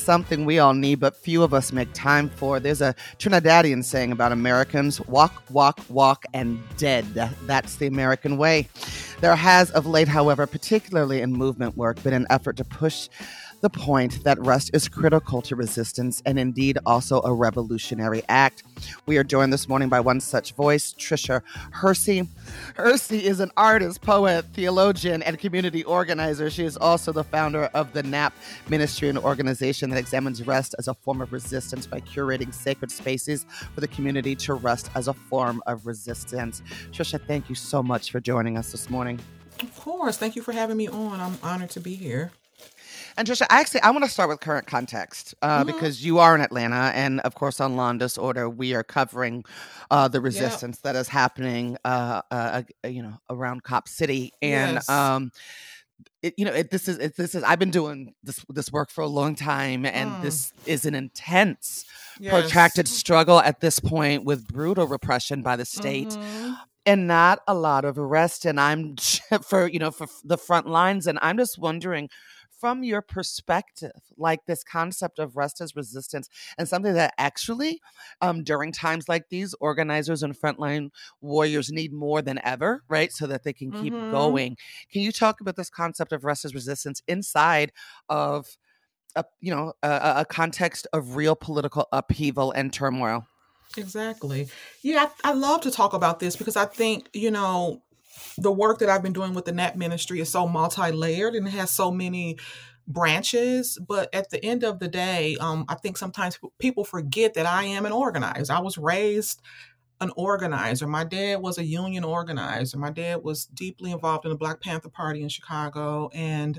Something we all need, but few of us make time for. There's a Trinidadian saying about Americans walk, walk, walk, and dead. That's the American way. There has, of late, however, particularly in movement work, been an effort to push the point that rest is critical to resistance and indeed also a revolutionary act. We are joined this morning by one such voice, Tricia Hersey. Hersey is an artist, poet, theologian, and community organizer. She is also the founder of the NAP Ministry, an organization that examines rest as a form of resistance by curating sacred spaces for the community to rest as a form of resistance. Trisha, thank you so much for joining us this morning. Of course. Thank you for having me on. I'm honored to be here. And Tricia, actually, I want to start with current context uh, mm-hmm. because you are in Atlanta, and of course, on Law and Disorder, we are covering uh, the resistance yep. that is happening, uh, uh, uh, you know, around Cop City, and yes. um, it, you know, it, this is it, this is I've been doing this this work for a long time, and mm. this is an intense, yes. protracted struggle at this point with brutal repression by the state. Mm-hmm and not a lot of arrest and i'm for you know for the front lines and i'm just wondering from your perspective, like this concept of rest as resistance and something that actually, um, during times like these, organizers and frontline warriors need more than ever, right? So that they can keep mm-hmm. going. Can you talk about this concept of rest as resistance inside of a, you know, a, a context of real political upheaval and turmoil? Exactly. Yeah, I, I love to talk about this because I think, you know, the work that I've been doing with the NAP ministry is so multi-layered and it has so many branches. But at the end of the day um, i think sometimes people forget that i am an organizer. I was raised an organizer. My dad was a union organizer. My dad was deeply involved in the black panther party in chicago. And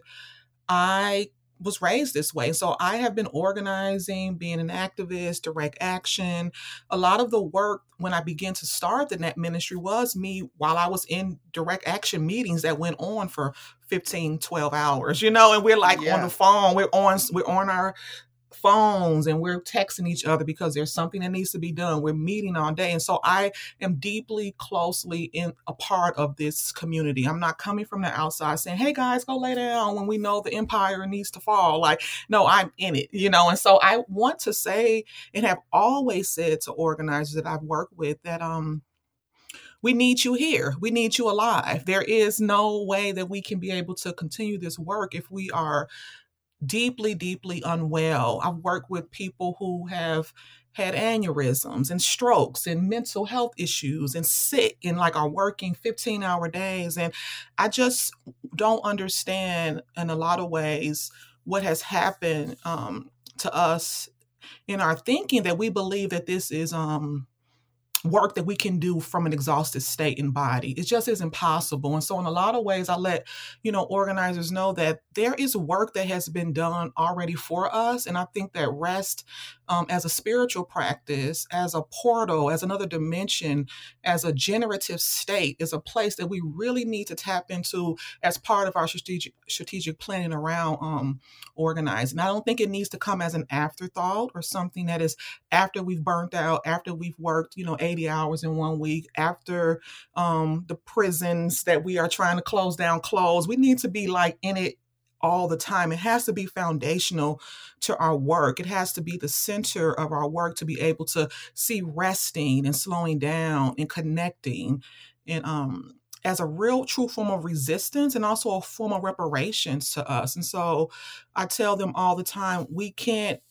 i was raised this way. So I have been organizing, being an activist, direct action. A lot of the work when I began to start the Nap Ministry was me while I was in direct action meetings that went on for 15, 12 hours, you know, and we're like yeah. on the phone, we're on, we're on our phones and we're texting each other because there's something that needs to be done. We're meeting all day. And so I am deeply closely in a part of this community. I'm not coming from the outside saying, hey guys, go lay down when we know the empire needs to fall. Like, no, I'm in it, you know. And so I want to say and have always said to organizers that I've worked with that um we need you here. We need you alive. There is no way that we can be able to continue this work if we are deeply, deeply unwell. I've worked with people who have had aneurysms and strokes and mental health issues and sick and like are working 15 hour days. And I just don't understand in a lot of ways what has happened um, to us in our thinking that we believe that this is um, work that we can do from an exhausted state and body. It just isn't possible. And so in a lot of ways I let, you know, organizers know that there is work that has been done already for us. And I think that rest um, as a spiritual practice, as a portal, as another dimension, as a generative state is a place that we really need to tap into as part of our strategic strategic planning around um, organizing. I don't think it needs to come as an afterthought or something that is after we've burnt out, after we've worked, you know, 80 hours in one week, after um, the prisons that we are trying to close down close. We need to be like in it all the time. It has to be foundational to our work. It has to be the center of our work to be able to see resting and slowing down and connecting and um as a real true form of resistance and also a form of reparations to us. And so I tell them all the time, we can't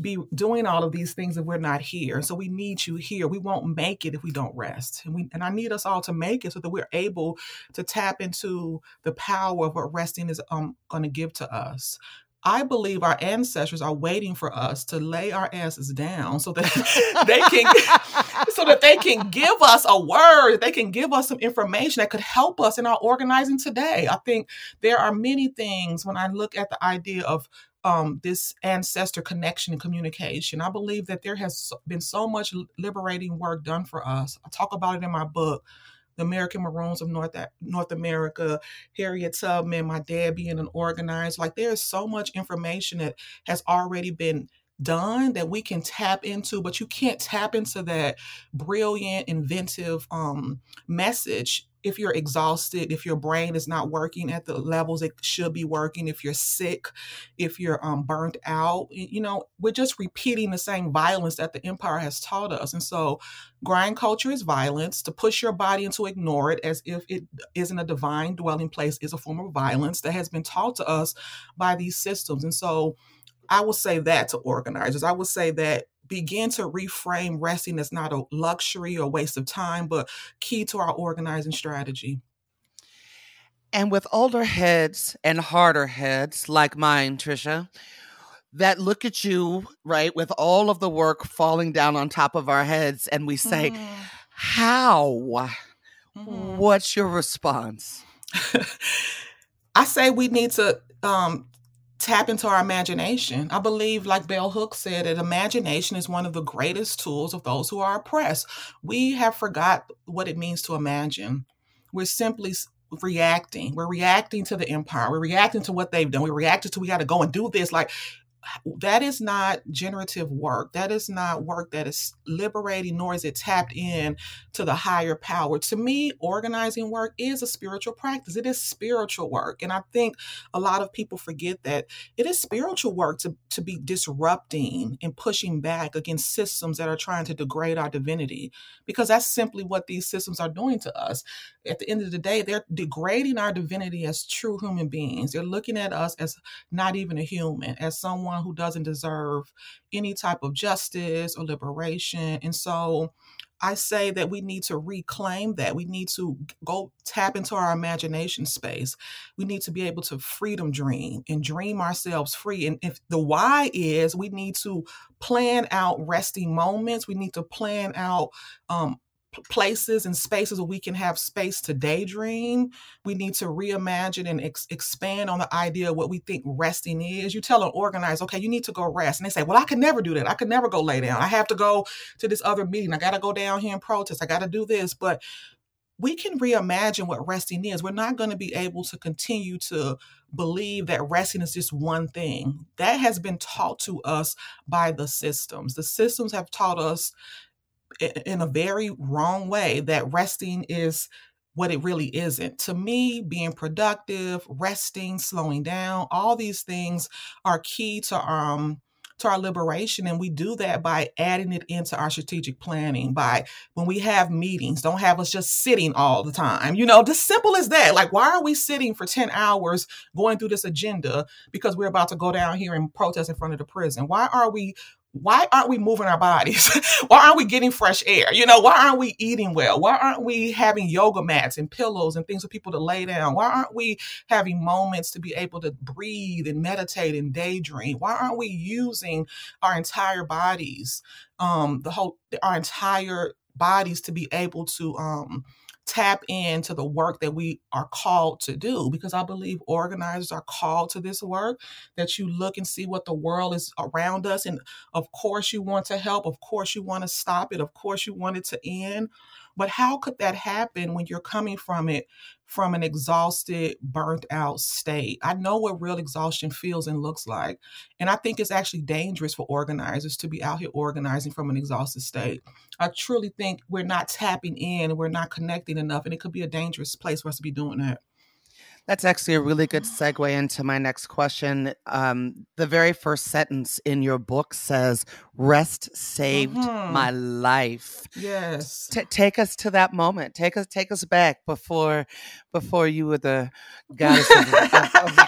be doing all of these things if we're not here. So we need you here. We won't make it if we don't rest. And we and I need us all to make it so that we're able to tap into the power of what resting is um, going to give to us. I believe our ancestors are waiting for us to lay our asses down so that they can so that they can give us a word, they can give us some information that could help us in our organizing today. I think there are many things when I look at the idea of um, this ancestor connection and communication. I believe that there has been so much liberating work done for us. I talk about it in my book the American Maroons of North North America, Harriet Tubman, my dad being an organizer. Like there is so much information that has already been done that we can tap into, but you can't tap into that brilliant, inventive um, message if you're exhausted, if your brain is not working at the levels it should be working, if you're sick, if you're um, burnt out, you know, we're just repeating the same violence that the empire has taught us. And so, grind culture is violence. To push your body and to ignore it as if it isn't a divine dwelling place is a form of violence that has been taught to us by these systems. And so, I will say that to organizers. I will say that begin to reframe resting as not a luxury or waste of time, but key to our organizing strategy. And with older heads and harder heads like mine, Tricia, that look at you, right, with all of the work falling down on top of our heads, and we say, mm-hmm. How? Mm-hmm. What's your response? I say we need to um, tap into our imagination. I believe, like Bell Hooks said, that imagination is one of the greatest tools of those who are oppressed. We have forgot what it means to imagine. We're simply reacting. We're reacting to the empire. We're reacting to what they've done. We're reacting to we got to go and do this. Like that is not generative work. That is not work that is liberating, nor is it tapped in to the higher power. To me, organizing work is a spiritual practice. It is spiritual work. And I think a lot of people forget that it is spiritual work to, to be disrupting and pushing back against systems that are trying to degrade our divinity, because that's simply what these systems are doing to us. At the end of the day, they're degrading our divinity as true human beings. They're looking at us as not even a human, as someone someone who doesn't deserve any type of justice or liberation. And so I say that we need to reclaim that. We need to go tap into our imagination space. We need to be able to freedom dream and dream ourselves free. And if the why is we need to plan out resting moments, we need to plan out um, places and spaces where we can have space to daydream. We need to reimagine and ex- expand on the idea of what we think resting is. You tell an organizer, okay, you need to go rest. And they say, well, I can never do that. I could never go lay down. I have to go to this other meeting. I got to go down here and protest. I got to do this. But we can reimagine what resting is. We're not going to be able to continue to believe that resting is just one thing. That has been taught to us by the systems. The systems have taught us in a very wrong way that resting is what it really isn't. To me, being productive, resting, slowing down, all these things are key to um to our liberation and we do that by adding it into our strategic planning by when we have meetings don't have us just sitting all the time you know just simple as that like why are we sitting for 10 hours going through this agenda because we're about to go down here and protest in front of the prison why are we why aren't we moving our bodies? why aren't we getting fresh air? You know, why aren't we eating well? Why aren't we having yoga mats and pillows and things for people to lay down? Why aren't we having moments to be able to breathe and meditate and daydream? Why aren't we using our entire bodies, um, the whole, our entire bodies to be able to, um, tap into the work that we are called to do because I believe organizers are called to this work that you look and see what the world is around us and of course you want to help of course you want to stop it of course you want it to end but how could that happen when you're coming from it from an exhausted, burnt out state? I know what real exhaustion feels and looks like. And I think it's actually dangerous for organizers to be out here organizing from an exhausted state. I truly think we're not tapping in, we're not connecting enough, and it could be a dangerous place for us to be doing that. That's actually a really good segue into my next question. Um, the very first sentence in your book says, "Rest saved mm-hmm. my life." Yes. T- take us to that moment. Take us, take us back before, before you were the goddess of, of,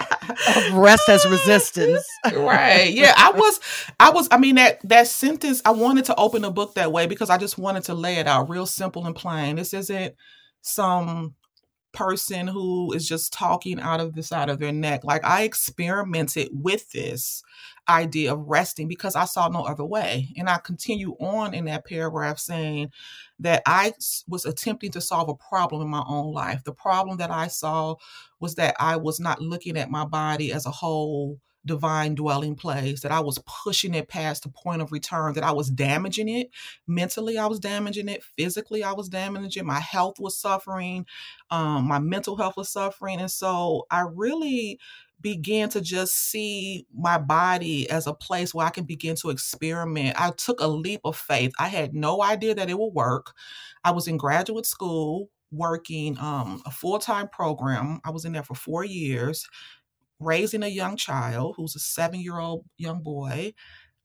of rest as resistance. right. Yeah. I was. I was. I mean that that sentence. I wanted to open the book that way because I just wanted to lay it out real simple and plain. This isn't some person who is just talking out of the side of their neck. Like I experimented with this. idea of resting because I saw no other way. And I continue on in that paragraph saying that I was attempting to solve a problem in my own life. The problem that I saw was that I was not looking at my body as a whole divine dwelling place, that I was pushing it past the point of return, that I was damaging it. Mentally, I was damaging it. Physically, I was damaging it. My health was suffering. Um, my mental health was suffering. And so I really began to just see my body as a place where I can begin to experiment. I took a leap of faith. I had no idea that it would work. I was in graduate school working um, a full time program. I was in there for four years, raising a young child who's a seven year old young boy.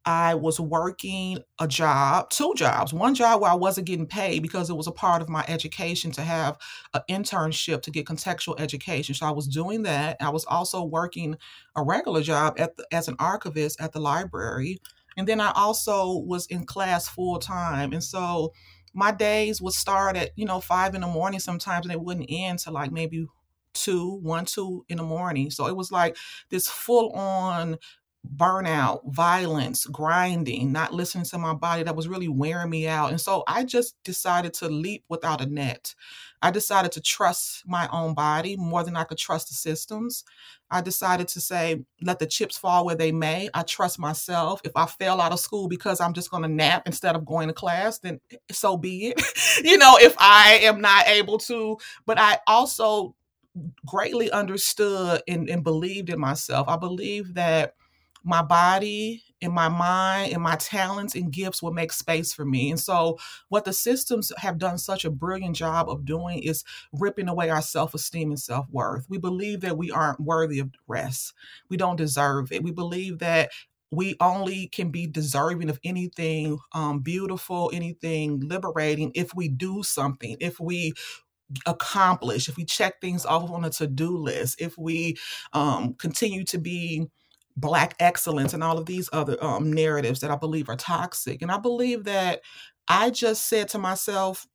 I was working a job, two jobs. One job where I wasn't getting paid because it was a part of my education to have an internship to get contextual education. So I was doing that. I was also working a regular job at the, as an archivist at the library. And then I also was in class full time. And so my days would start at, you know, five in the morning sometimes and it wouldn't end till like maybe two, one, two in the morning. So it was like this full on burnout, violence, grinding, not listening to my body that was really wearing me out. And so I just decided to leap without a net. I decided to trust my own body more than I could trust the systems. I decided to say, let the chips fall where they may. I trust myself. If I fail out of school because I'm just going to nap instead of going to class, then eh, so be it. you know, if I am not able to, but I also greatly understood and, and believed in myself. I believe that my body and my mind and my talents and gifts will make space for me. And so, what the systems have done such a brilliant job of doing is ripping away our self esteem and self worth. We believe that we aren't worthy of rest, we don't deserve it. We believe that we only can be deserving of anything um, beautiful, anything liberating if we do something, if we accomplish, if we check things off on a to do list, if we um, continue to be black excellence and all of these other um, narratives that I believe are toxic. And I believe that I just said to myself,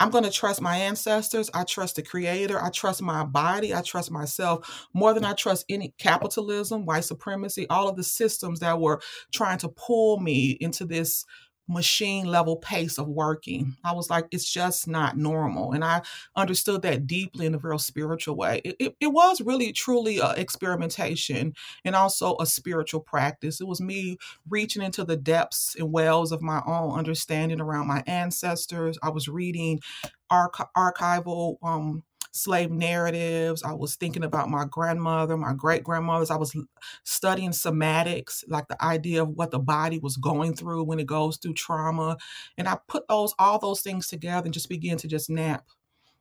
I'm going to trust my ancestors. I trust the creator. I trust my body. I trust myself more than I trust any capitalism, white supremacy, all of the systems that were trying to pull me into this machine level pace of working. I was like, it's just not normal. And I understood that deeply in a very spiritual way. It, it, it was really, truly a experimentation and also a spiritual practice. It was me reaching into the depths and wells of my own understanding around my ancestors. I was reading arch- archival um, slave narratives. I was thinking about my grandmother, my great grandmothers. I was studying somatics, like the idea of what the body was going through when it goes through trauma. And I put those all those things together and just began to just nap.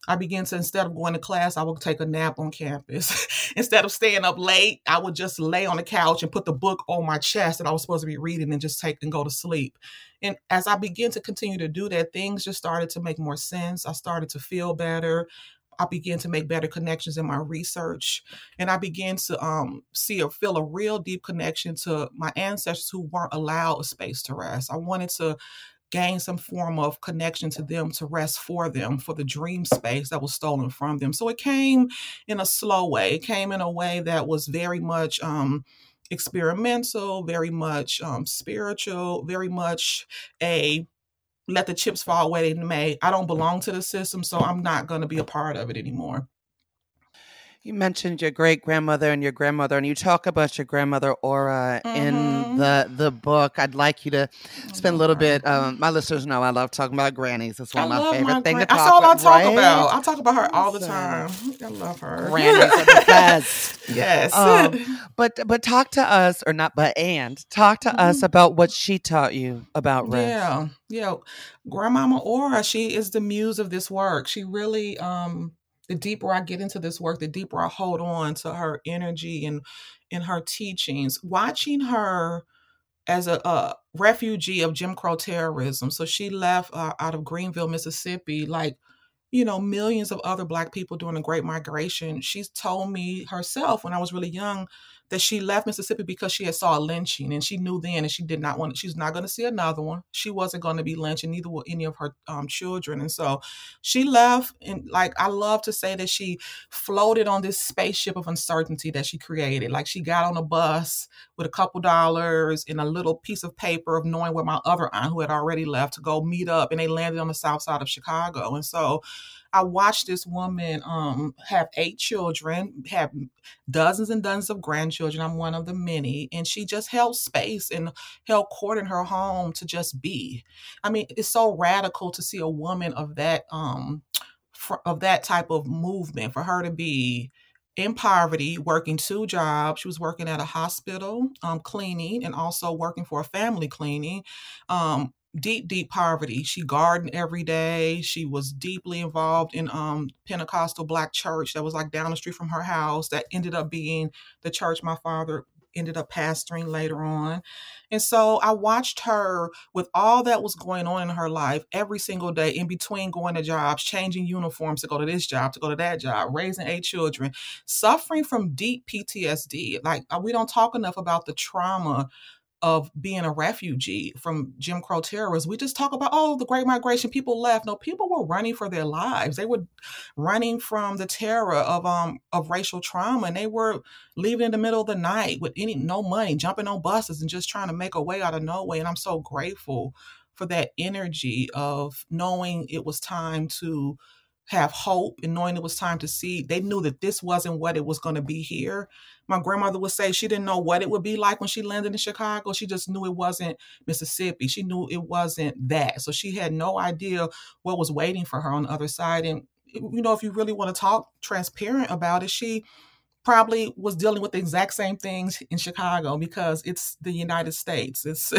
I began to instead of going to class, I would take a nap on campus. instead of staying up late, I would just lay on the couch and put the book on my chest that I was supposed to be reading and just take and go to sleep. And as I began to continue to do that, things just started to make more sense. I started to feel better. I began to make better connections in my research, and I began to um, see or feel a real deep connection to my ancestors who weren't allowed a space to rest. I wanted to gain some form of connection to them to rest for them for the dream space that was stolen from them. So it came in a slow way. It came in a way that was very much um, experimental, very much um, spiritual, very much a let the chips fall where they may. I don't belong to the system, so I'm not going to be a part of it anymore. You mentioned your great grandmother and your grandmother, and you talk about your grandmother Aura mm-hmm. in the the book. I'd like you to spend a little bit. Um, my listeners know I love talking about grannies. It's one of my favorite my things to talk That's all about. I talk right? about. I talk about her all the time. I love her. Grannies are the best. yes. Um, but but talk to us, or not, but and talk to mm-hmm. us about what she taught you about rest. Yeah, yeah. Grandmama Aura, she is the muse of this work. She really um the deeper I get into this work, the deeper I hold on to her energy and in her teachings. Watching her as a, a, refugee of Jim Crow terrorism, so she left uh, out of Greenville, Mississippi, like you know, millions of other black people during the Great Migration. She's told me herself when I was really young that she left Mississippi because she had saw a lynching and she knew then and she did not want she's not going to see another one. She wasn't going to be lynched and neither were any of her um, children. And so she left and like I love to say that she floated on this spaceship of uncertainty that she created. Like she got on a bus with a couple dollars and a little piece of paper of knowing where my other aunt who had already left to go meet up and they landed on the south side of Chicago. And so I watched this woman um, have eight children, have dozens and dozens of grandchildren. I'm one of the many. And she just held space and held court in her home to just be. I mean, it's so radical to see a woman of that um of that type of movement for her to be in poverty, working two jobs. She was working at a hospital, um, cleaning, and also working for a family cleaning. Um, deep deep poverty. She gardened every day. She was deeply involved in um pentecostal black church that was like down the street from her house that ended up being the church my father ended up pastoring later on. And so i watched her with all that was going on in her life every single day in between going to jobs changing uniforms to go to this job to go to that job raising eight children suffering from deep ptsd like uh, we don't talk enough about the trauma of being a refugee from Jim Crow terrorists. We just talk about, oh, the Great Migration, people left. No, people were running for their lives. They were running from the terror of um of racial trauma, and they were leaving in the middle of the night with any no money, jumping on buses and just trying to make a way out of nowhere. And I'm so grateful for that energy of knowing it was time to have hope and knowing it was time to see. They knew that this wasn't what it was going to be here. My grandmother would say she didn't know what it would be like when she landed in Chicago. She just knew it wasn't Mississippi. She knew it wasn't that. So she had no idea what was waiting for her on the other side. And, you know, if you really want to talk transparent about it, she probably was dealing with the exact same things in Chicago because it's the United States. It's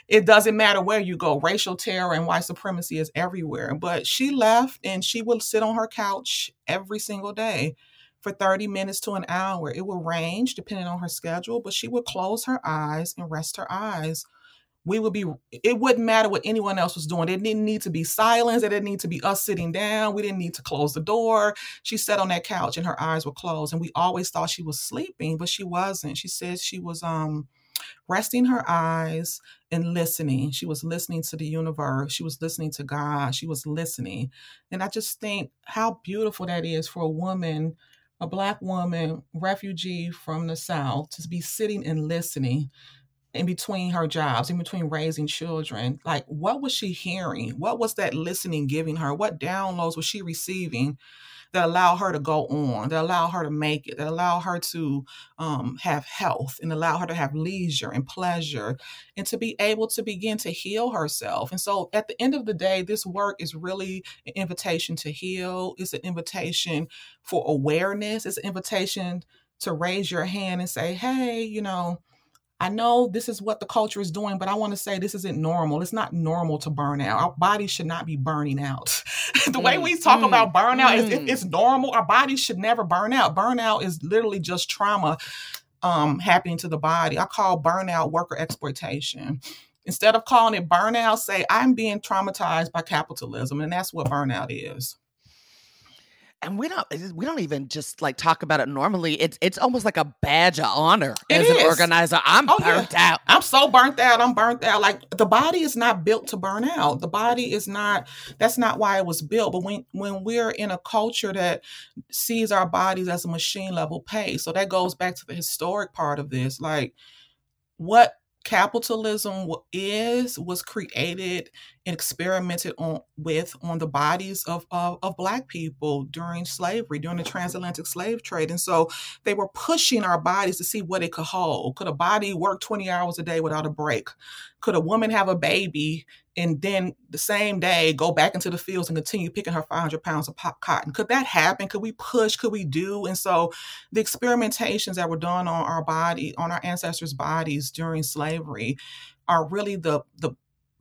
it doesn't matter where you go. Racial terror and white supremacy is everywhere. But she left and she would sit on her couch every single day for 30 minutes to an hour. It would range depending on her schedule, but she would close her eyes and rest her eyes we would be it wouldn't matter what anyone else was doing. It didn't need to be silence. It didn't need to be us sitting down. We didn't need to close the door. She sat on that couch and her eyes were closed. And we always thought she was sleeping but she wasn't. She said she was um resting her eyes and listening. She was listening to the universe. She was listening to god. She was listening. And i just think how beautiful that is for a woman a black woman refugee from the south to be sitting and listening in between her jobs, in between raising children, like what was she hearing? What was that listening giving her? What downloads was she receiving that allow her to go on, that allow her to make it, that allow her to um, have health and allow her to have leisure and pleasure and to be able to begin to heal herself. And so at the end of the day, this work is really an invitation to heal. It's an invitation for awareness. It's an invitation to raise your hand and say, hey, you know, I know this is what the culture is doing, but I want to say this isn't normal. It's not normal to burn out. Our bodies should not be burning out. the mm, way we talk mm, about burnout mm. is if it's normal. Our bodies should never burn out. Burnout is literally just trauma um, happening to the body. I call burnout worker exploitation. Instead of calling it burnout, say I'm being traumatized by capitalism, and that's what burnout is and we don't eh, we don't even just like talk about it normally. It's it's almost like a badge of honor it as is. an organizer. I'm oh, burnt yeah. out. I'm so burnt out. I'm burnt out. Like the body is not built to burn out. The body is not. That's not why it was built. But when when we're in a culture that sees our bodies as a machine level pay, so that goes back to the historic part of this. Like what capitalism is was created and experimented on with on the bodies of, of, of black people during slavery during the transatlantic slave trade and so they were pushing our bodies to see what it could hold. Could a body work 20 hours a day without a break? Could a woman have a baby and then the same day go back into the fields and continue picking her 500 pounds of pop cotton. Could that happen? Could we push? Could we do? And so the experimentations that were done on our body, on our ancestors' bodies during slavery, are really the the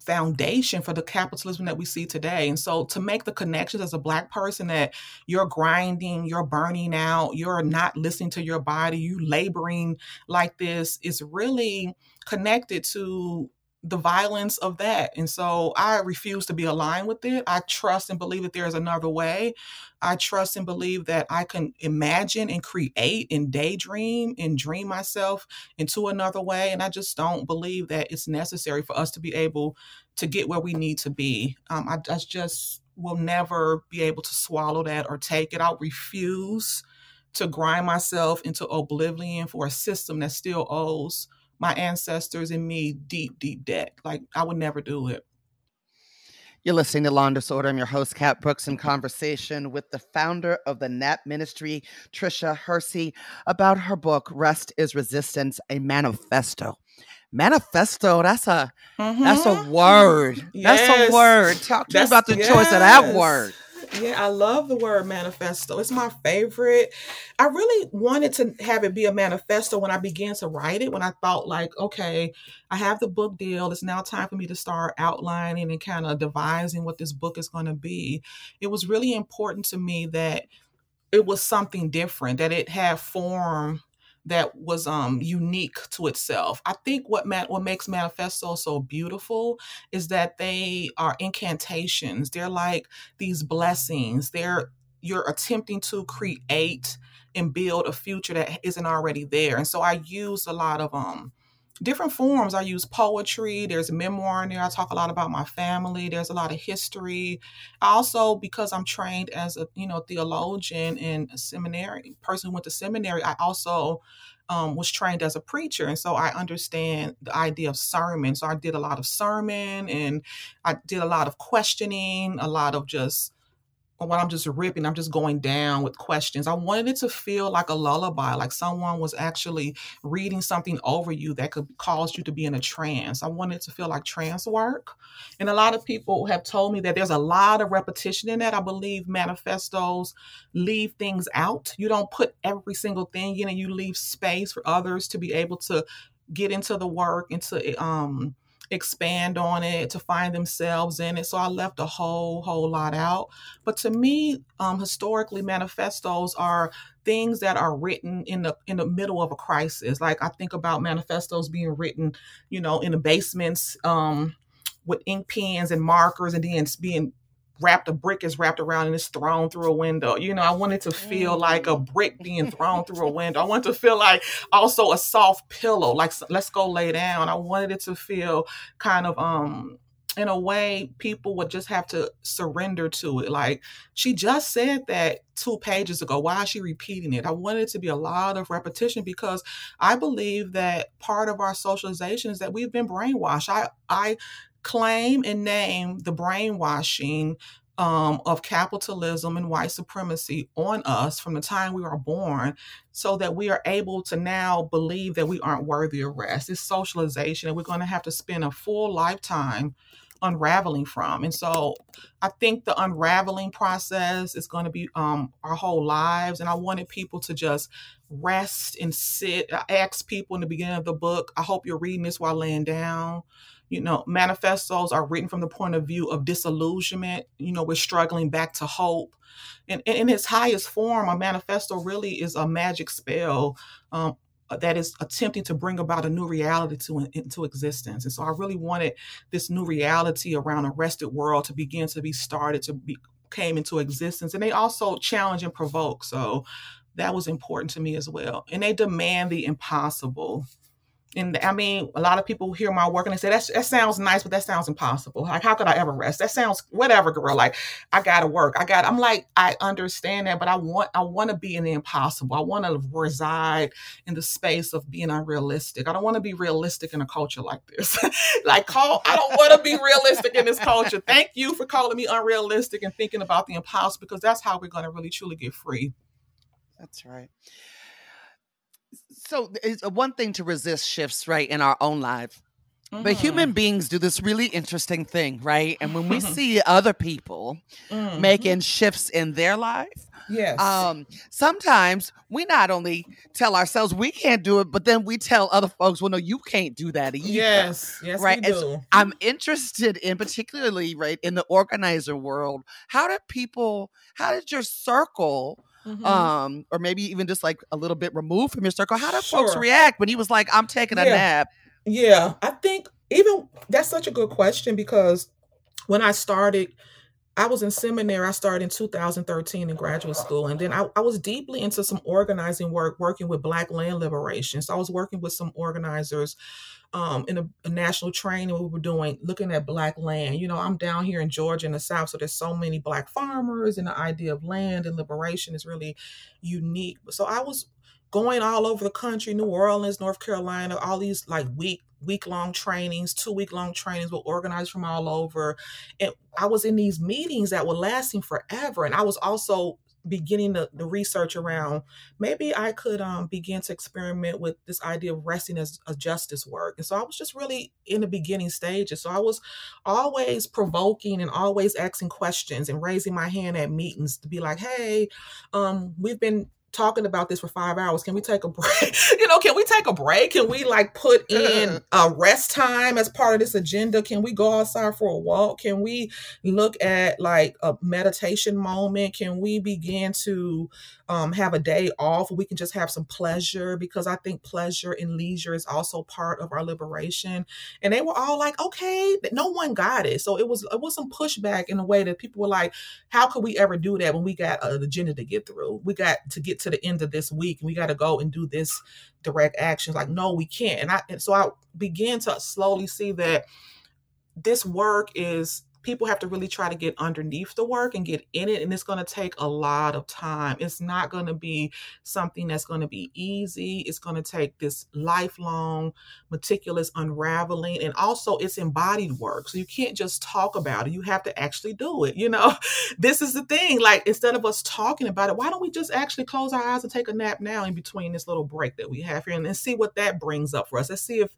foundation for the capitalism that we see today. And so to make the connections as a black person that you're grinding, you're burning out, you're not listening to your body, you laboring like this is really connected to the violence of that. And so I refuse to be aligned with it. I trust and believe that there is another way. I trust and believe that I can imagine and create and daydream and dream myself into another way. And I just don't believe that it's necessary for us to be able to get where we need to be. Um, I, I just will never be able to swallow that or take it. I'll refuse to grind myself into oblivion for a system that still owes my ancestors and me deep, deep debt. Like I would never do it. You're listening to Law and Disorder. I'm your host, Kat Brooks, in conversation with the founder of the NAP Ministry, Tricia Hersey, about her book, Rest is Resistance, a Manifesto. Manifesto, that's a mm-hmm. that's a mm-hmm. word. Yes. That's a word. Talk to that's, me about the yes. choice of that word. Yeah, I love the word manifesto. It's my favorite. I really wanted to have it be a manifesto when I began to write it, when I thought, like, okay, I have the book deal. It's now time for me to start outlining and kind of devising what this book is going to be. It was really important to me that it was something different, that it had form that was um unique to itself. I think what ma- what makes manifesto so beautiful is that they are incantations. They're like these blessings. They're you're attempting to create and build a future that isn't already there. And so I use a lot of um different forms. I use poetry. There's a memoir in there. I talk a lot about my family. There's a lot of history. Also, because I'm trained as a you know theologian and a seminary person who went to seminary, I also um, was trained as a preacher, and so I understand the idea of sermon. So I did a lot of sermon, and I did a lot of questioning, a lot of just when I'm just ripping, I'm just going down with questions. I wanted it to feel like a lullaby, like someone was actually reading something over you that could cause you to be in a trance. I wanted it to feel like trance work. And a lot of people have told me that there's a lot of repetition in that. I believe manifestos leave things out. You don't put every single thing in and you leave space for others to be able to get into the work and to um expand on it, to find themselves in it. So I left a whole, whole lot out. But to me, um, historically, manifestos are things that are written in the in the middle of a crisis. Like I think about manifestos being written, you know, in the basements um, with ink pens and markers, and then being wrapped a brick is wrapped around and it's thrown through a window. You know, I wanted to feel like a brick being thrown through a window. I wanted to feel like also a soft pillow, like let's go lay down. I wanted it to feel kind of um in a way people would just have to surrender to it. Like she just said that two pages ago. Why is she repeating it? I wanted it to be a lot of repetition because I believe that part of our socialization is that we've been brainwashed. I I claim and name the brainwashing um, of capitalism and white supremacy on us from the time we are born so that we are able to now believe that we aren't worthy of rest. It's socialization, and we're going to have to spend a full lifetime unraveling from. And so I think the unraveling process is going to be um, our whole lives. And I wanted people to just rest and sit. I asked people in the beginning of the book, I hope you're reading this while laying down you know, manifestos are written from the point of view of disillusionment. You know, we're struggling back to hope. And, in its highest form, a manifesto really is a magic spell um, that is attempting to bring about a new reality to into existence. And so I really wanted this new reality around a rested world to begin to be started to be came into existence. And they also challenge and provoke. So that was important to me as well. And they demand the impossible and I mean, a lot of people hear my work and they say that that sounds nice, but that sounds impossible. Like, how could I ever rest? That sounds whatever, girl. Like, I gotta work. I got. I'm like, I understand that, but I want I want to be in the impossible. I want to reside in the space of being unrealistic. I don't want to be realistic in a culture like this. like, call. I don't want to be realistic in this culture. Thank you for calling me unrealistic and thinking about the impossible because that's how we're going to really truly get free. That's right so it's one thing to resist shifts right in our own life mm-hmm. but human beings do this really interesting thing right and when we see other people mm-hmm. making shifts in their life yes um sometimes we not only tell ourselves we can't do it but then we tell other folks well no you can't do that either yes yes right we do. So i'm interested in particularly right in the organizer world how did people how did your circle mm-hmm. um, or maybe even just like a little bit removed from your circle. How did sure. folks react when he was like, "I'm taking a nap"? Yeah, I think even that's such a good question because when I started I was in seminary. I started in 2013 in graduate school. And then I, I, was deeply into some organizing work, working with Black land liberation. So I was working with some organizers um, in a, a, national training we were doing, looking at Black land. You know, I'm down here in Georgia in the South, so there's so many Black farmers, and the idea of land and liberation is really unique. So I was going all over the country, New Orleans, North Carolina, all these like week week long trainings, two week long trainings were organized from all over. And I was in these meetings that were lasting forever. And I was also beginning the, the research around maybe I could um, begin to experiment with this idea of resting as a justice work. And so I was just really in the beginning stages. So I was always provoking and always asking questions and raising my hand at meetings to be like, hey, um, we've been talking about this for five hours. Can we take a break? you know, can we take a break? Can we like put in a rest time as part of this agenda? Can we go outside for a walk? Can we look at like a meditation moment? Can we begin to um, have a day off we can just have some pleasure because I think pleasure and leisure is also part of our liberation. And they were all like, okay, no one got it. So it was it was some pushback in a way that people were like, how could we ever do that when we got an agenda to get through? We got to get to the end of this week and we got to go and do this direct actions. Like, no, we can't. And I and so I began to slowly see that this work is people have to really try to get underneath the work and get in it and it's going to take a lot of time. It's not going to be something that's going to be easy. It's going to take this lifelong meticulous unraveling and also it's embodied work so you can't just talk about it. You have to actually do it you know? This is the thing like instead of us talking about it why don't we just actually close our eyes and take a nap now in between this little break that we have here and, and see what that brings up for us. Let's see if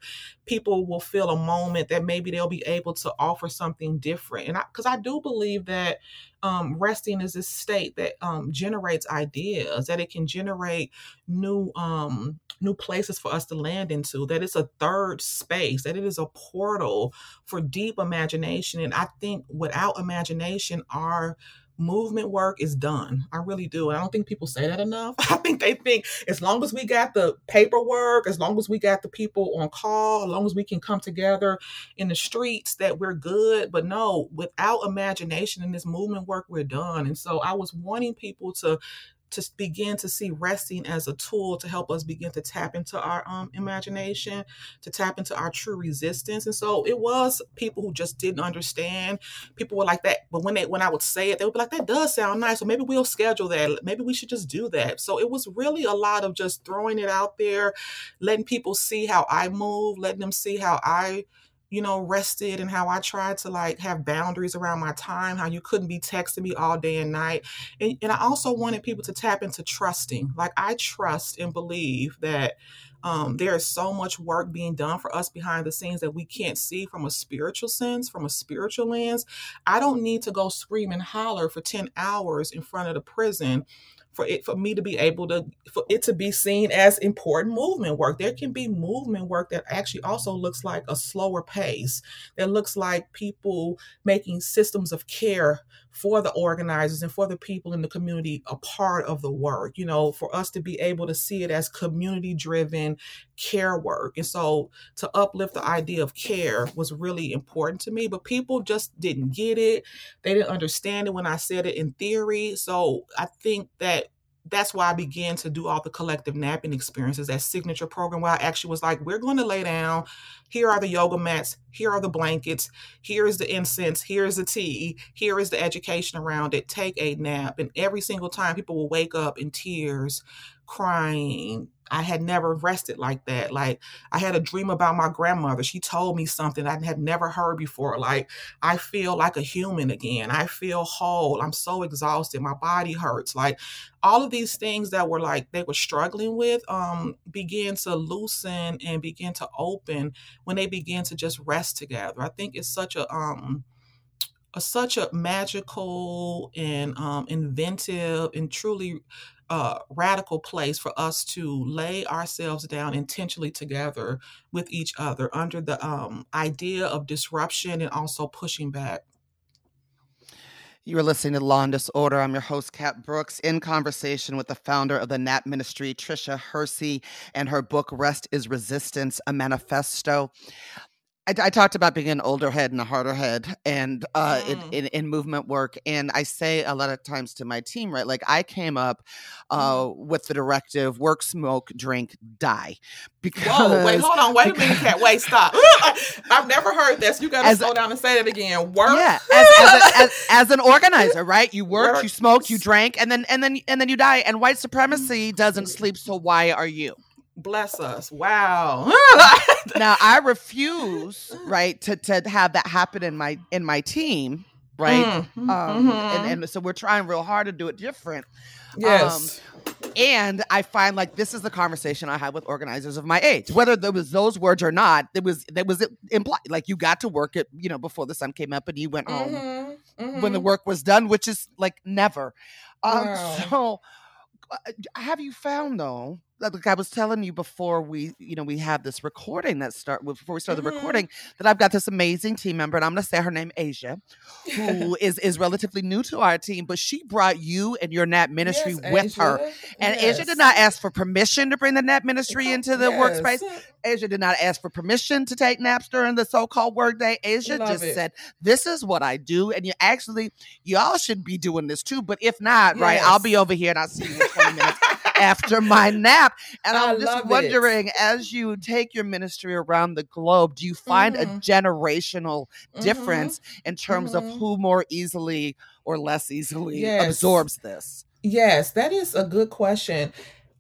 people will feel a moment that maybe they'll be able to offer something different different. And because I, I, do believe that um, resting is a state that um, generates ideas, that it can generate new um, new places for us to land into. That it's a third space. That it is a portal for deep imagination. And I think without imagination, our movement work is done. I really do. And I don't think people say that enough. I think they think as long as we got the paperwork, as long as we got the people on call, as long as we can come together in the streets, that we're good. But no, without imagination in this movement work, we're done. And so I was wanting people to to begin to see resting as a tool to help us begin to tap into our um, imagination, to tap into our true resistance. And so it was people who just didn't understand. People were like that, but when they when I would say it, they would be like, "That does sound nice." So maybe we'll schedule that. Maybe we should just do that. So it was really a lot of just throwing it out there, letting people see how I move, letting them see how I you know, rested and how I tried to like have boundaries around my time, how you couldn't be texting me all day and night. And, and I also wanted people to tap into trusting. Like I trust and believe that um, there is so much work being done for us behind the scenes that we can't see from a spiritual sense, from a spiritual lens. I don't need to go scream and holler for 10 hours in front of the prison for it for me to be able to for it to be seen as important movement work. There can be movement work that actually also looks like a slower pace. That looks like people making systems of care for the organizers and for the people in the community a part of the work you know for us to be able to see it as community driven care work. And so to uplift the idea of care was really important to me but people just didn't get it. They didn't understand it when i said it in theory. So i think that that's why I began to do all the collective napping experiences, that signature program where I actually was like, we're going to lay down. Here are the yoga mats. Here are the blankets. Here is the incense. Here is the tea. Here is the education around it. Take a nap. And every single time people will wake up in tears, crying, I had never rested like that. Like I had a dream about my grandmother. She told me something I had never heard before. Like I feel like a human again. I feel whole. I'm so exhausted. My body hurts. Like all of these things that were like they were struggling with um began to loosen and begin to open when they began to just rest together. I think it's such a um a, such a magical and um, inventive and truly uh, radical place for us to lay ourselves down intentionally together with each other under the um, idea of disruption and also pushing back. You are listening to Law and Disorder. I'm your host, Kat Brooks, in conversation with the founder of the NAP Ministry, Tricia Hersey, and her book, Rest is Resistance, a Manifesto. I, I, talked about being an older head and a harder head and uh, mm. in, in, in, movement work. And I say a lot of times to my team, right? Like I came up uh, mm. with the directive work, smoke, drink, die. Because, Whoa, wait, hold on. Wait because, a minute, Kat. Wait, stop. I've never heard this. You got to slow down and say it again. Work. Yeah. As, as, a, as, as, an organizer, right? You work, work, you smoke, you drank, and then and then and then you die. And white supremacy doesn't sleep. So why are you? Bless us. Wow. now I refuse, right, to to have that happen in my in my team, right? Mm-hmm. Um, and, mm-hmm. and so we're trying real hard to do it different. Yes. Um, and I find like this is the conversation I had with organizers of my age, whether there was those words or not. There was there was implied like you got to work it, you know, before the sun came up, and you went home mm-hmm. Mm-hmm. when the work was done, which is like never. Um, wow. So, uh, have you found though like I was telling you before we, you know, we have this recording that start before we start mm-hmm. the recording that I've got this amazing team member, and I'm going to say her name Asia, who is is relatively new to our team, but she brought you and your Nap ministry yes, with Asia. her, and yes. Asia did not ask for permission to bring the Nap ministry into the yes. workspace. Asia did not ask for permission to take naps during the so-called workday. Asia Love just it. said, "This is what I do," and you actually, y'all should be doing this too. But if not, right, I'll be over here and I'll see you in 20 minutes after my nap. And I'm just wondering, it. as you take your ministry around the globe, do you find mm-hmm. a generational mm-hmm. difference in terms mm-hmm. of who more easily or less easily yes. absorbs this? Yes, that is a good question.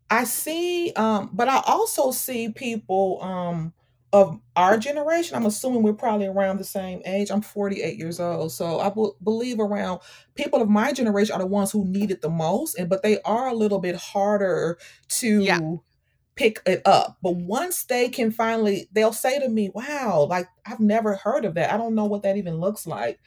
I see, um, but I also see people um, of our generation, I'm assuming we're probably around the same age. I'm 48 years old. So I b- believe around people of my generation are the ones who need it the most. And but they are a little bit harder to yeah. pick it up. But once they can finally, they'll say to me, wow, like I've never heard of that. I don't know what that even looks like.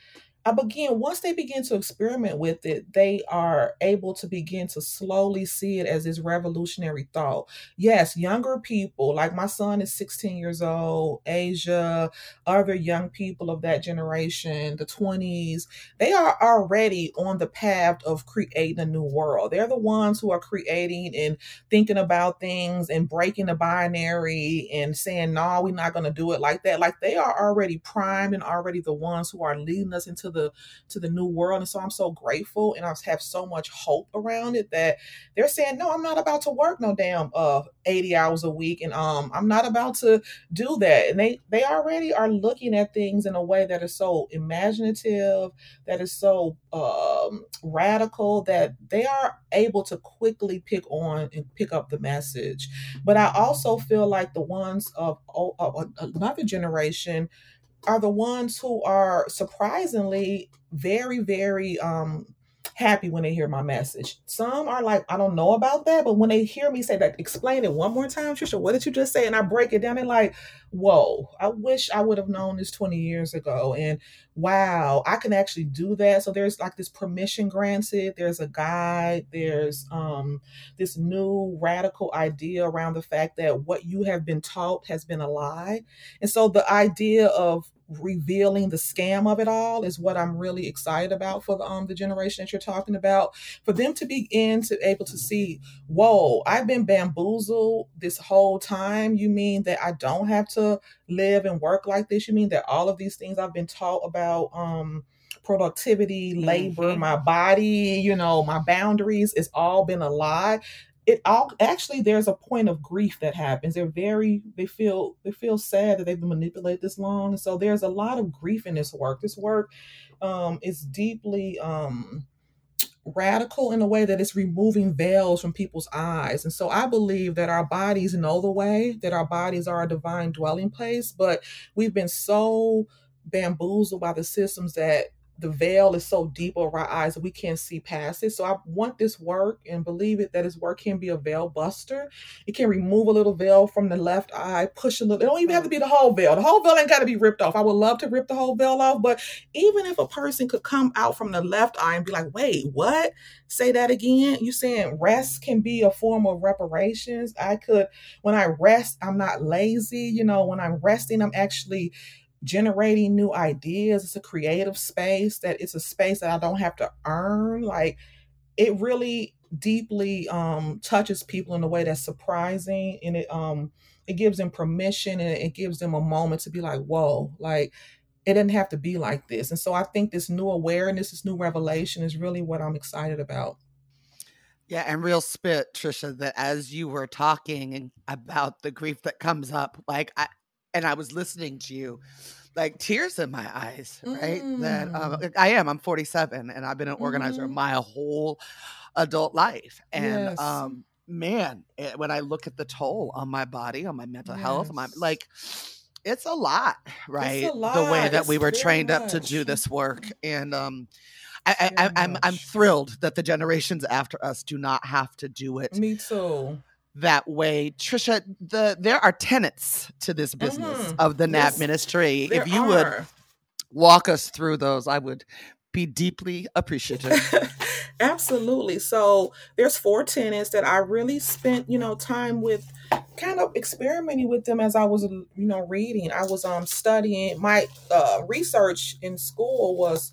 I begin once they begin to experiment with it, they are able to begin to slowly see it as this revolutionary thought. Yes, younger people, like my son is 16 years old, Asia, other young people of that generation, the 20s, they are already on the path of creating a new world. They're the ones who are creating and thinking about things and breaking the binary and saying, no, we're not going to do it like that. Like they are already primed and already the ones who are leading us into the to the new world. And so I'm so grateful and I have so much hope around it that they're saying, no, I'm not about to work no damn uh 80 hours a week and um I'm not about to do that. And they they already are looking at things in a way that is so imaginative, that is so um radical that they are able to quickly pick on and pick up the message. But I also feel like the ones of, of another generation are the ones who are surprisingly very, very um happy when they hear my message. Some are like, I don't know about that, but when they hear me say that, explain it one more time, Tricia, what did you just say? And I break it down and like, whoa, I wish I would have known this 20 years ago. And wow, I can actually do that. So there's like this permission granted, there's a guide, there's um this new radical idea around the fact that what you have been taught has been a lie. And so the idea of revealing the scam of it all is what I'm really excited about for the um the generation that you're talking about. For them to begin to able to see, whoa, I've been bamboozled this whole time. You mean that I don't have to live and work like this? You mean that all of these things I've been taught about um productivity, labor, mm-hmm. my body, you know, my boundaries, it's all been a lie it all actually there's a point of grief that happens they're very they feel they feel sad that they've been manipulated this long so there's a lot of grief in this work this work um is deeply um radical in a way that it's removing veils from people's eyes. And so i believe that our bodies know the way that our bodies are a divine dwelling place but we've been so bamboozled by the systems that the veil is so deep over our eyes that we can't see past it. So I want this work and believe it that this work can be a veil buster. It can remove a little veil from the left eye, push a little. It don't even have to be the whole veil. The whole veil ain't got to be ripped off. I would love to rip the whole veil off, but even if a person could come out from the left eye and be like, "Wait, what? Say that again? You saying rest can be a form of reparations? I could when I rest, I'm not lazy. You know, when I'm resting, I'm actually generating new ideas. It's a creative space that it's a space that I don't have to earn. Like it really deeply um touches people in a way that's surprising and it um it gives them permission and it gives them a moment to be like, whoa, like it didn't have to be like this. And so I think this new awareness, this new revelation is really what I'm excited about. Yeah, and real spit, Tricia, that as you were talking about the grief that comes up, like I and I was listening to you, like tears in my eyes, right? Mm. That um, mm. I am. I'm 47, and I've been an organizer mm. my whole adult life, and yes. um, man, it, eh, when I look at the toll on my body, on my mental yes. health, my like. It's a lot, right? A lot. The way that it's we were trained much. up to do this work, and um, I, I, I'm I'm I'm thrilled that the generations after us do not have to do it. Me too. That way, Tricia. The there are tenets to this business mm-hmm. of the NAP yes, ministry. If you are. would walk us through those, I would be deeply appreciative. Absolutely. So there's four tenets that I really spent, you know, time with kind of experimenting with them as I was, you know, reading. I was um studying my uh research in school was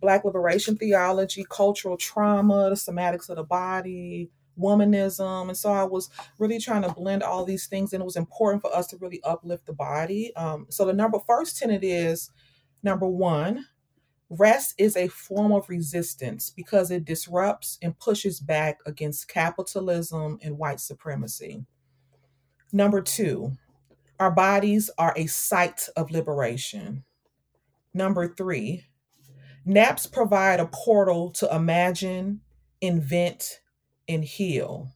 Black liberation theology, cultural trauma, the somatics of the body, womanism. And so I was really trying to blend all these things, and it was important for us to really uplift the body. Um, so the number first tenet is number one, rest is a form of resistance because it disrupts and pushes back against capitalism and white supremacy. Number two, our bodies are a site of liberation. Number three, Naps provide a portal to imagine, invent, and heal.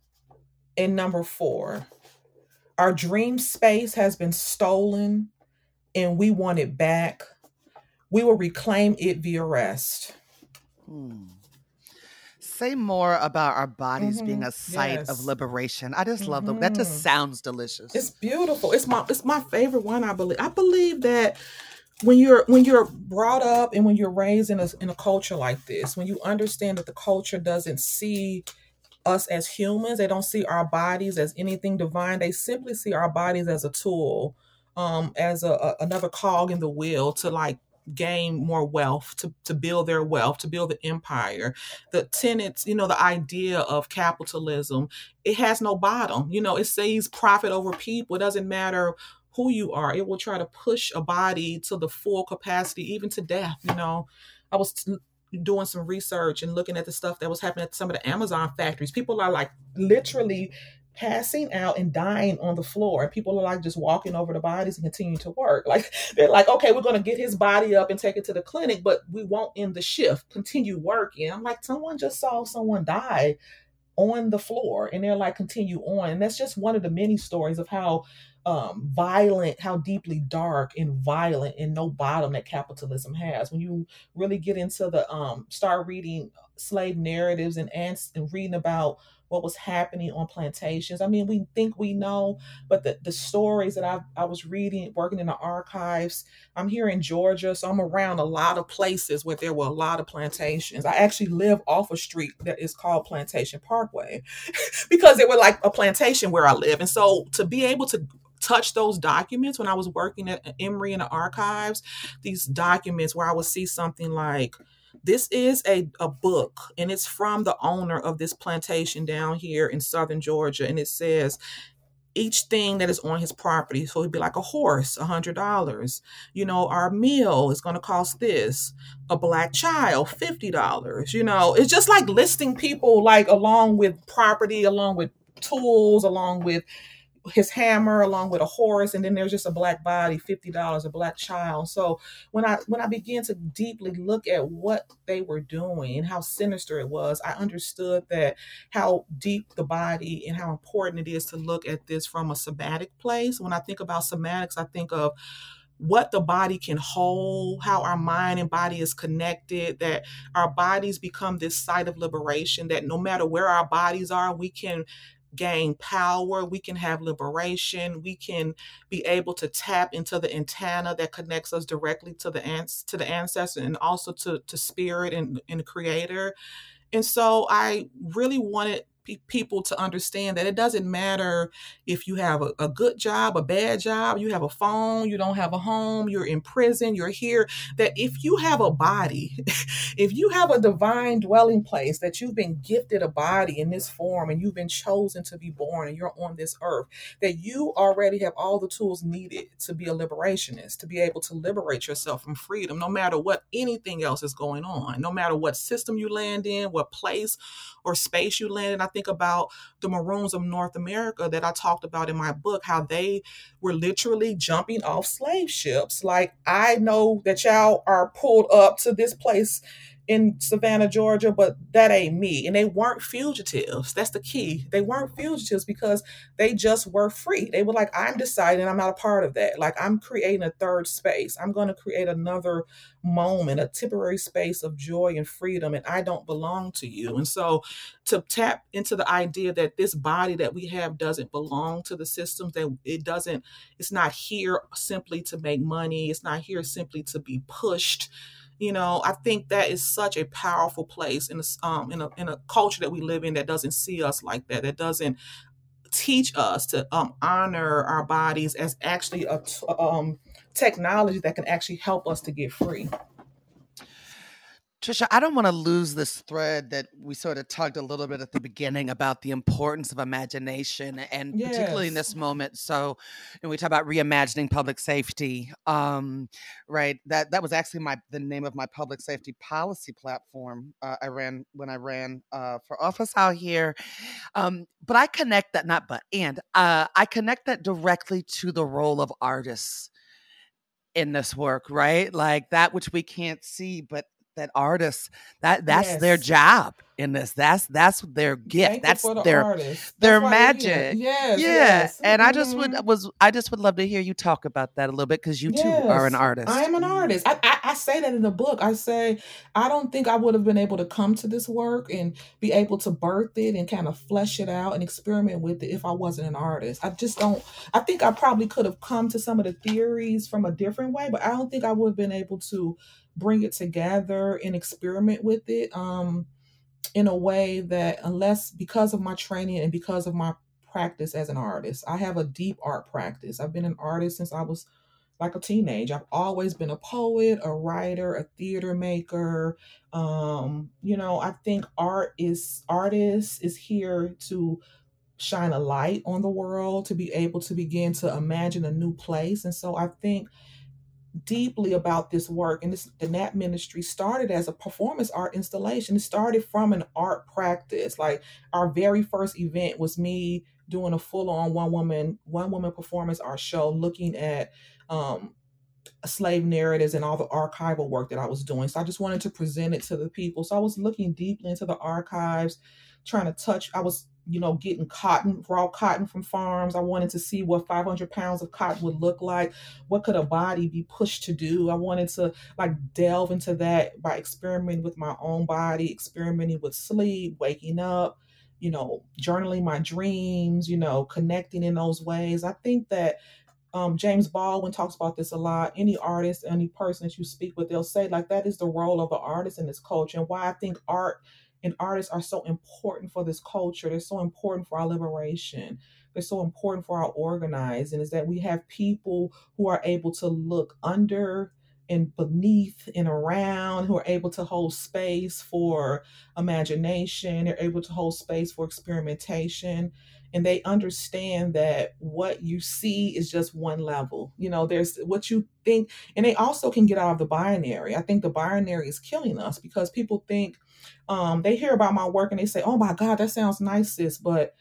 And number four, our dream space has been stolen and we want it back. We will reclaim it via rest. Hmm. Say more about our bodies mm-hmm. being a site yes. of liberation. I just love mm-hmm. them. That just mm-hmm. sounds delicious. It's beautiful. It's my it's my favorite one. I believe. I believe that when you're when you're brought up and when you're raised in a in a culture like this, when you understand that the culture doesn't see us as humans, they don't see our bodies as anything divine. They simply see our bodies as a tool, um, as a, a another cog in the wheel to like gain more wealth to, to build their wealth to build the empire the tenets you know the idea of capitalism it has no bottom you know it says profit over people it doesn't matter who you are. It will try to push a body to the full capacity, even to death. You know, I was doing some research and looking at the stuff that was happening at some of the Amazon factories. People are like literally passing out and dying on the floor. And people are like just walking over the bodies and continue to work. Like they're like, okay, we're gonna get his body up and take it to the clinic, but we won't end the shift, continue working. I'm like, someone just saw someone die on the floor and they're like continue on and that's just one of the many stories of how um, violent, how deeply dark and violent and no bottom that capitalism has. When you really get into the um, start reading slave narratives and and, and reading about what was happening on plantations. I mean, we think we know, but the, the stories that I, I was reading, working in the archives, I'm here in Georgia, so I'm around a lot of places where there were a lot of plantations. I actually live off a street that is called Plantation Parkway because it was like a plantation where I live. And so to be able to touch those documents when I was working at Emory in the archives, these documents where I would see something like, this is a, a book and it's from the owner of this plantation down here in southern Georgia. And it says, each thing that is on his property. So it'd be like a horse, a hundred dollars. You know, our meal is gonna cost this. A black child, fifty dollars. You know, it's just like listing people like along with property, along with tools, along with his hammer along with a horse and then there's just a black body $50 a black child. So when i when i began to deeply look at what they were doing and how sinister it was i understood that how deep the body and how important it is to look at this from a somatic place. When i think about somatics i think of what the body can hold, how our mind and body is connected, that our bodies become this site of liberation, that no matter where our bodies are, we can gain power, we can have liberation, we can be able to tap into the antenna that connects us directly to the ants to the ancestor and also to, to spirit and, and creator. And so I really wanted people to understand that it doesn't matter if you have a, a, good job, a bad job, you have a phone, you don't have a home, you're in prison, you're here. That if you have a body, if you have a divine dwelling place, that you've been gifted a body in this form and you've been chosen to be born and you're on this earth, that you already have all the tools needed to be a liberationist, to be able to liberate yourself from freedom, no matter what anything else is going on, no matter what system you land in, what place or space you land And I think about the Maroons of North America that I talked about in my book, how they were literally jumping off slave ships. Like, I know that y'all are pulled up to this place in Savannah, Georgia, but that ain't me. And they weren't fugitives. That's the key. They weren't fugitives because they just were free. They were like, I'm deciding I'm not a part of that. Like, I'm creating a third space. I'm going to create another moment, a temporary space of joy and freedom, and I don't belong to you. And so to tap into the idea that this body that we have doesn't belong to the systems, that it doesn't, it's not here simply to make money, it's not here simply to be pushed you know i think that is such a powerful place in a, um, in a in a culture that we live in that doesn't see us like that that doesn't teach us to um, honor our bodies as actually a t- um, technology that can actually help us to get free Tricia, I don't want to lose this thread that we sort of tugged a little bit at the beginning about the importance of imagination, and yes. particularly in this moment. So, and we talk about reimagining public safety, um, right? That that was actually my the name of my public safety policy platform. Uh, I ran when I ran uh, for office out here, um, but I connect that not but and uh, I connect that directly to the role of artists in this work, right? Like that which we can't see, but that artists that that's yes. their job in this. That's that's their gift. That's the their artist. their magic. Yes, yeah. Yes. And mm-hmm. I just would mm-hmm. was I just would love to hear you talk about that a little bit because you yes. too are an artist. I am an artist. I, I, I say that in the book. I say I don't think I would have been able to come to this work and be able to birth it and kind of flesh it out and experiment with it if I wasn't an artist. I just don't. I think I probably could have come to some of the theories from a different way, but I don't think I would have been able to bring it together and experiment with it um, in a way that, unless because of my training and because of my practice as an artist, I have a deep art practice. I've been an artist since I was like a teenage. I've always been a poet, a writer, a theater maker. Um, you know, I think art is artists is here to shine a light on the world, to be able to begin to imagine a new place. And so I think deeply about this work and this the Nap ministry started as a performance art installation it started from an art practice like our very first event was me doing a full-on one woman one woman performance art show looking at um slave narratives and all the archival work that I was doing. So I just wanted to present it to the people. So I was looking deeply into the archives, trying to touch. I was you know, getting cotton, raw cotton from farms. I wanted to see what 500 pounds of cotton would look like. What could a body be pushed to do? I wanted to like delve into that by experimenting with my own body, experimenting with sleep, waking up, you know, journaling my dreams, you know, connecting in those ways. I think that um, James Baldwin talks about this a lot. Any artist, any person that you speak with, they'll say like that is the role of the artist in this culture, and why I think art and artists are so important for this culture. They're so important for our liberation. They're so important for our organizing is that we have people who are able to look under and beneath and around who are able to hold space for imagination. They're able to hold space for experimentation. And they understand that what you see is just one level. You know, there's what you think, and they also can get out of the binary. I think the binary is killing us because people think um, they hear about my work and they say, "Oh my God, that sounds nice, sis," but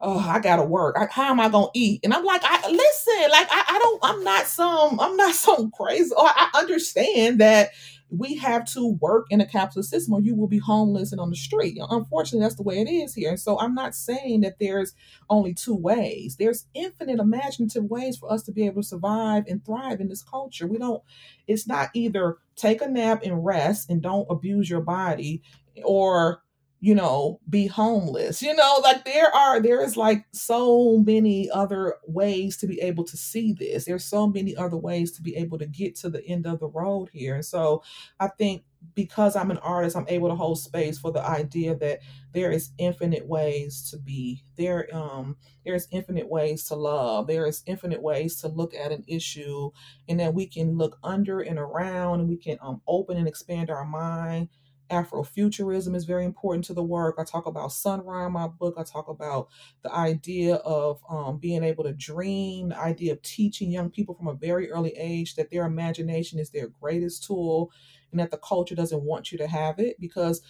oh, I gotta work. I, how am I gonna eat? And I'm like, I listen, like I, I don't, I'm not some, I'm not some crazy. Or I understand that we have to work in a capitalist system or you will be homeless and on the street. Unfortunately, that's the way it is here. And so I'm not saying that there's only two ways. There's infinite imaginative ways for us to be able to survive and thrive in this culture. We don't, it's not either take a nap and rest and don't abuse your body or you know be homeless you know like there are there is like so many other ways to be able to see this there's so many other ways to be able to get to the end of the road here and so i think because I'm an artist, I'm able to hold space for the idea that there is infinite ways to be. There, um, there's infinite ways to love. There is infinite ways to look at an issue, and that we can look under and around, and we can um, open and expand our mind. Afrofuturism is very important to the work. I talk about Sun Ra in my book. I talk about the idea of um, being able to dream, the idea of teaching young people from a very early age that their imagination is their greatest tool and that the culture doesn't want you to have it because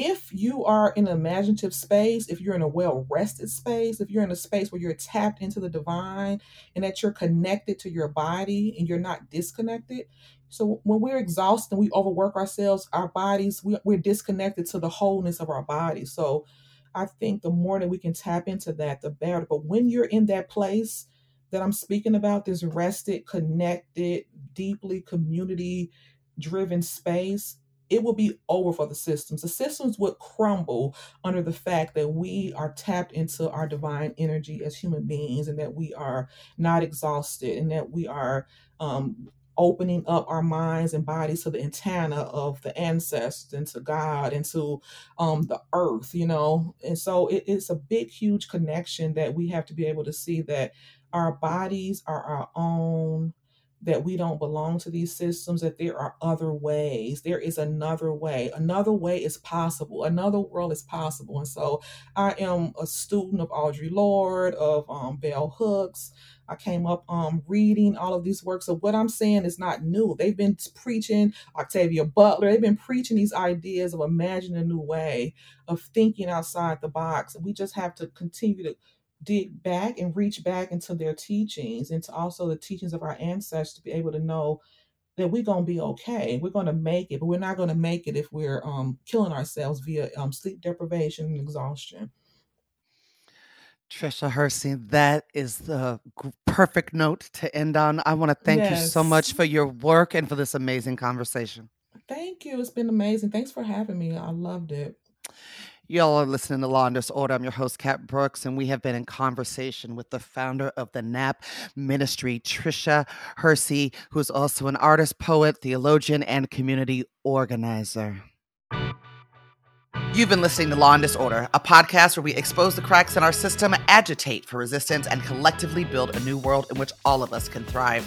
if you are in an imaginative space, if you're in a well rested space, if you're in a space where you're tapped into the divine and that you're connected to your body and you're not disconnected. So when we're exhausted and we overwork ourselves, our bodies, we, we're disconnected to the wholeness of our body. So I think the more that we can tap into that, the better. But when you're in that place that I'm speaking about, this rested, connected, deeply community driven space, it will be over for the systems. The systems would crumble under the fact that we are tapped into our divine energy as human beings and that we are not exhausted and that we are um, opening up our minds and bodies to the antenna of the ancestors and to God and to um, the earth, you know. And so it, it's a big, huge connection that we have to be able to see that our bodies are our own that we don't belong to these systems, that there are other ways. There is another way. Another way is possible. Another world is possible. And so I am a student of Audre Lorde, of um, Bell Hooks. I came up um, reading all of these works. So what I'm saying is not new. They've been preaching Octavia Butler. They've been preaching these ideas of imagining a new way, of thinking outside the box. We just have to continue to dig back and reach back into their teachings, into also the teachings of our ancestors to be able to know that we're going to be okay. We're going to make it, but we're not going to make it if we're um, killing ourselves via um, sleep deprivation and exhaustion. Tricia Hersey, that is the perfect note to end on. I want to thank yes. you so much for your work and for this amazing conversation. Thank you. It's been amazing. Thanks for having me. I loved it. Y'all are listening to Law and Disorder. I'm your host, Kat Brooks, and we have been in conversation with the founder of the NAP Ministry, Tricia Hersey, who's also an artist, poet, theologian, and community organizer. You've been listening to Law and Disorder, a podcast where we expose the cracks in our system, agitate for resistance, and collectively build a new world in which all of us can thrive.